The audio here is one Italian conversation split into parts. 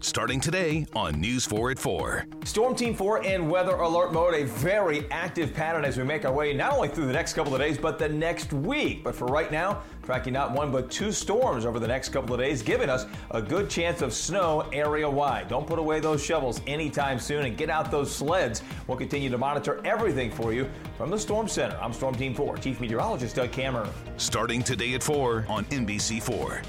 starting today on News 4 at 4. Storm Team 4 in weather alert mode, a very active pattern as we make our way not only through the next couple of days, but the next week. But for right now, tracking not one but two storms over the next couple of days, giving us a good chance of snow area wide. Don't put away those shovels anytime soon and get out those sleds. We'll continue to monitor everything for you from the Storm Center. I'm Storm Team 4, Chief Meteorologist Doug Cameron. Starting today at 4 on NBC4.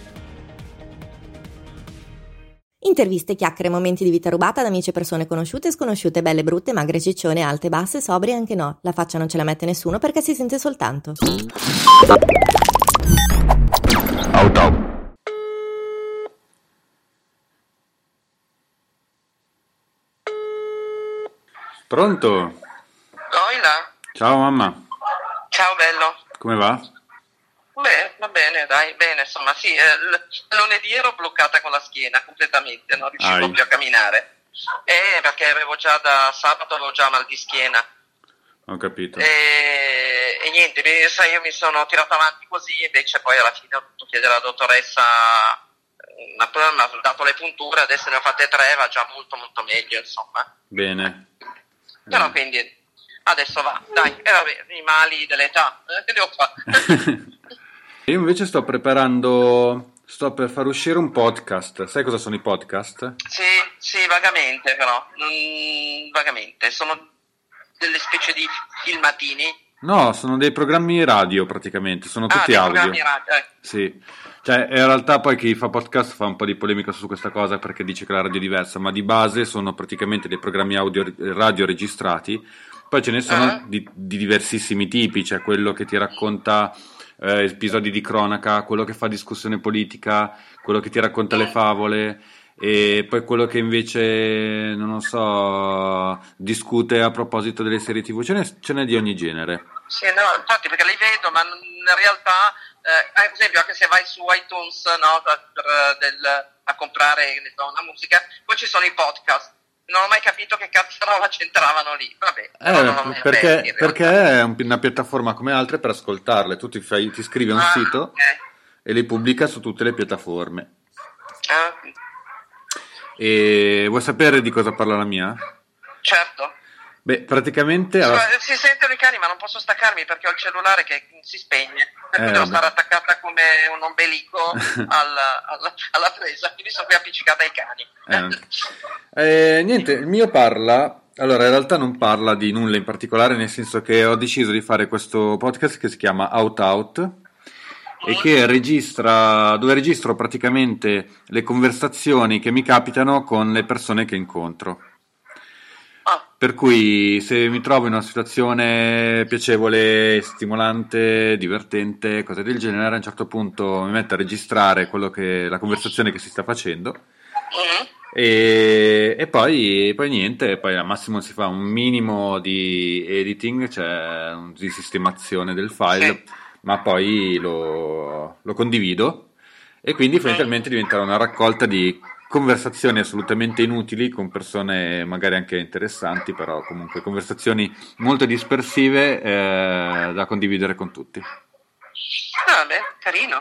Interviste, chiacchiere, momenti di vita rubata da amici e persone conosciute e sconosciute, belle, brutte, magre, ciccione, alte, basse, sobrie anche no. La faccia non ce la mette nessuno perché si sente soltanto. Auto. Pronto? Oila, Ciao mamma, ciao bello. come va? Va bene, dai, bene, insomma, sì, eh, lunedì ero bloccata con la schiena completamente, non riuscivo Ai. più a camminare. Eh, perché avevo già da sabato avevo già mal di schiena. Ho capito. E, e niente, mi- sai, io mi sono tirato avanti così, invece poi alla fine ho dovuto chiedere alla dottoressa una prova, mi ha dato le punture, adesso ne ho fatte tre, va già molto molto meglio, insomma. Bene. Però Bene. quindi adesso va, dai, e vabbè, i mali dell'età, eh, che devo fare? Io invece sto preparando, sto per far uscire un podcast. Sai cosa sono i podcast? Sì, sì, vagamente però, mm, vagamente. Sono delle specie di filmatini. No, sono dei programmi radio praticamente, sono ah, tutti audio. programmi radio. eh. Sì, cioè in realtà poi chi fa podcast fa un po' di polemica su questa cosa perché dice che la radio è diversa, ma di base sono praticamente dei programmi audio radio registrati. Poi ce ne sono Ah. di, di diversissimi tipi, c'è quello che ti racconta eh, episodi di cronaca, quello che fa discussione politica, quello che ti racconta le favole. E poi quello che invece, non lo so, discute a proposito delle serie TV, ce n'è, ce n'è di ogni genere. Sì, no, infatti perché li vedo, ma in realtà, eh, ad esempio, anche se vai su iTunes no, per, eh, del- a comprare so, una musica, poi ci sono i podcast. Non ho mai capito che cazzo roba c'entravano lì. Vabbè, Eh, perché, aperti, perché è un- una piattaforma come altre per ascoltarle. Tu ti, fai- ti iscrivi a un Ah, sito ok. e li pubblica su tutte le piattaforme. Ah, E vuoi sapere di cosa parla la mia? certo. Beh, praticamente... allora- Ma Si sentono i cani, ma non posso staccarmi perché ho il cellulare che si spegne. Per Eh, devo stare attaccata come un ombelico alla, alla- alla presa, quindi sono qui appiccicata ai cani. Eh, eh, niente, il mio parla... Allora, in realtà non parla di nulla in particolare, nel senso che ho deciso di fare questo podcast che si chiama Out Out e che registra, dove registro praticamente le conversazioni che mi capitano con le persone che incontro. Per cui se mi trovo in una situazione piacevole, stimolante, divertente, cose del genere, a un certo punto mi metto a registrare quello che, la conversazione che si sta facendo. E, e poi, poi niente, poi al massimo si fa un minimo di editing, cioè di sistemazione del file, Sì. ma poi lo, lo condivido. E quindi fondamentalmente diventerà una raccolta di conversazioni assolutamente inutili con persone magari anche interessanti, però comunque conversazioni molto dispersive eh, da condividere con tutti. Ah, beh, carino.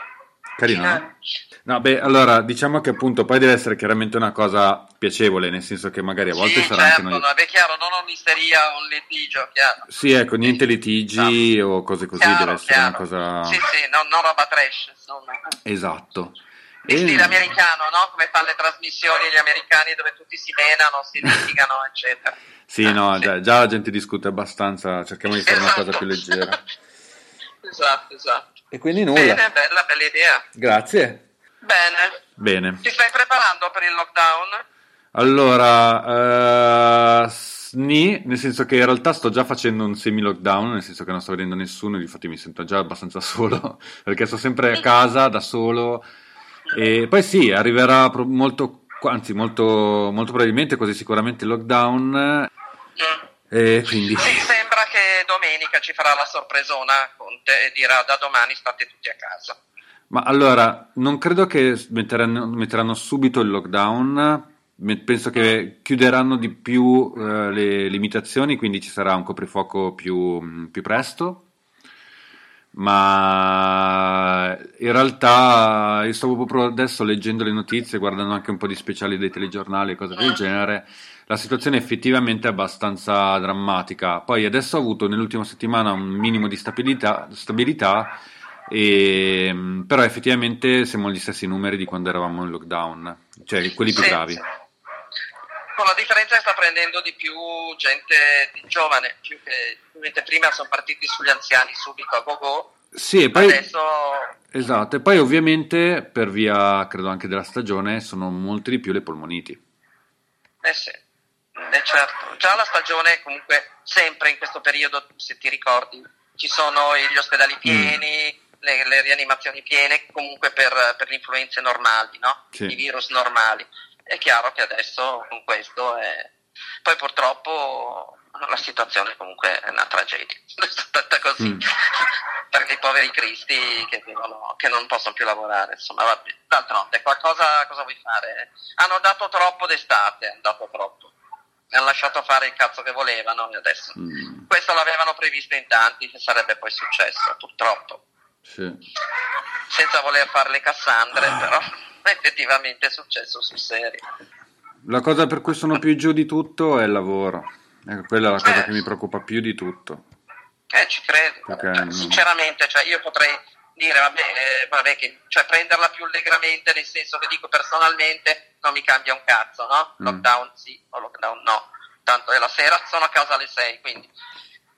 Carino, Eh. no? No, beh, allora diciamo che appunto poi deve essere chiaramente una cosa piacevole, nel senso che magari a volte sì, sarà certo, anche noi... no, è chiaro, non un'isteria, un litigio, chiaro. Sì, ecco, niente litigi o cose così, Chiaro, deve essere una chiaro. cosa... Sì, sì, no, non roba trash, insomma. Esatto. E- stile americano, no? Come fanno le trasmissioni gli americani dove tutti si menano, si litigano, eccetera. Sì, Ah, no, sì. già, già la gente discute abbastanza, cerchiamo di fare una cosa Esatto. più leggera. esatto, esatto. E quindi nulla. Bene, bella, bella idea. Grazie. Bene. Bene. Ti stai preparando per il lockdown? Allora, eh, sni, nel senso che in realtà sto già facendo un semi-lockdown, nel senso che non sto vedendo nessuno, infatti mi sento già abbastanza solo, perché sto sempre a casa da solo. E poi sì, arriverà molto, anzi molto, molto probabilmente, così sicuramente il lockdown. Mm. E quindi... Sì, sembra che domenica ci farà la sorpresona Conte e dirà da domani state tutti a casa. Ma allora, non credo che metteranno, metteranno subito il lockdown, penso che chiuderanno di più eh, le limitazioni, quindi ci sarà un coprifuoco più, più presto. Ma in realtà io stavo proprio adesso leggendo le notizie, guardando anche un po' di speciali dei telegiornali e cose del genere. La situazione è effettivamente abbastanza drammatica. Poi adesso ho avuto nell'ultima settimana un minimo di stabilità, stabilità e, però effettivamente siamo agli stessi numeri di quando eravamo in lockdown, cioè quelli più gravi. La differenza che sta prendendo di più gente di giovane, più che mentre prima sono partiti sugli anziani subito a go-go, Sì, e poi adesso esatto, e poi ovviamente per via credo anche della stagione sono molte di più le polmoniti. Eh sì, eh certo. Già la stagione comunque sempre in questo periodo, se ti ricordi, ci sono gli ospedali pieni, le, le rianimazioni piene, comunque per, per le influenze normali, no? Sì. I virus normali. È chiaro che adesso con questo è... Poi purtroppo la situazione comunque è una tragedia, è così, Mm. perché i poveri cristi che, devono- che non possono più lavorare, insomma, vabbè. d'altronde qualcosa cosa vuoi fare? Hanno dato troppo d'estate, hanno dato troppo, hanno lasciato fare il cazzo che volevano e adesso Mm, questo l'avevano previsto in tanti che sarebbe poi successo, purtroppo, sì. senza voler fare le Cassandre, però effettivamente è successo sul serio. La cosa per cui sono più giù di tutto è il lavoro. Quella è la cosa Eh. che mi preoccupa più di tutto. Eh, ci credo. Perché Cioè, no. Sinceramente, cioè, io potrei dire, vabbè, eh, vabbè che, cioè, prenderla più allegramente, nel senso che dico personalmente, non mi cambia un cazzo, no? Mm. Lockdown sì o lockdown no. Tanto è la sera, sono a casa alle 6, quindi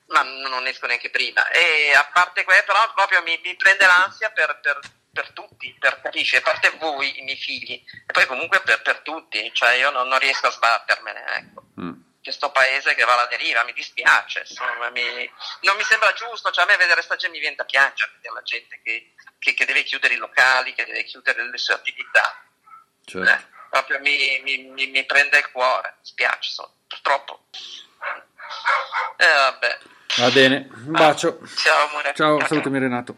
ma non esco neanche prima. E a parte quello, però proprio mi, mi prende l'ansia per, per- per tutti, per, capisci? A parte voi, i miei figli, e poi comunque per, per tutti, cioè io non, non riesco a sbattermene, ecco Mm. questo paese che va alla deriva, mi dispiace, insomma, mi- non mi sembra giusto, cioè a me vedere sta gente mi viene da piangere, vedere la gente che, che- che deve chiudere i locali, che deve chiudere le sue attività, Certo. Eh, proprio mi, mi- mi- mi prende il cuore, mi spiace, insomma, purtroppo. E vabbè, Va bene, un bacio. ciao amore. Ciao, salutami Renato.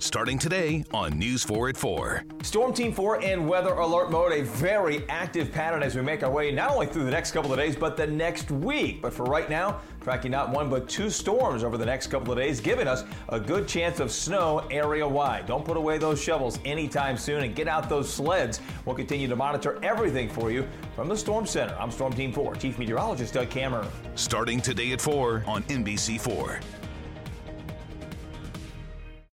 Starting today on News 4 at 4. Storm Team 4 in weather alert mode, a very active pattern as we make our way not only through the next couple of days, but the next week. But for right now, tracking not one but two storms over the next couple of days, giving us a good chance of snow area wide. Don't put away those shovels anytime soon and get out those sleds. We'll continue to monitor everything for you from the Storm Center. I'm Storm Team 4, Chief Meteorologist Doug Cameron. Starting today at 4 on NBC4.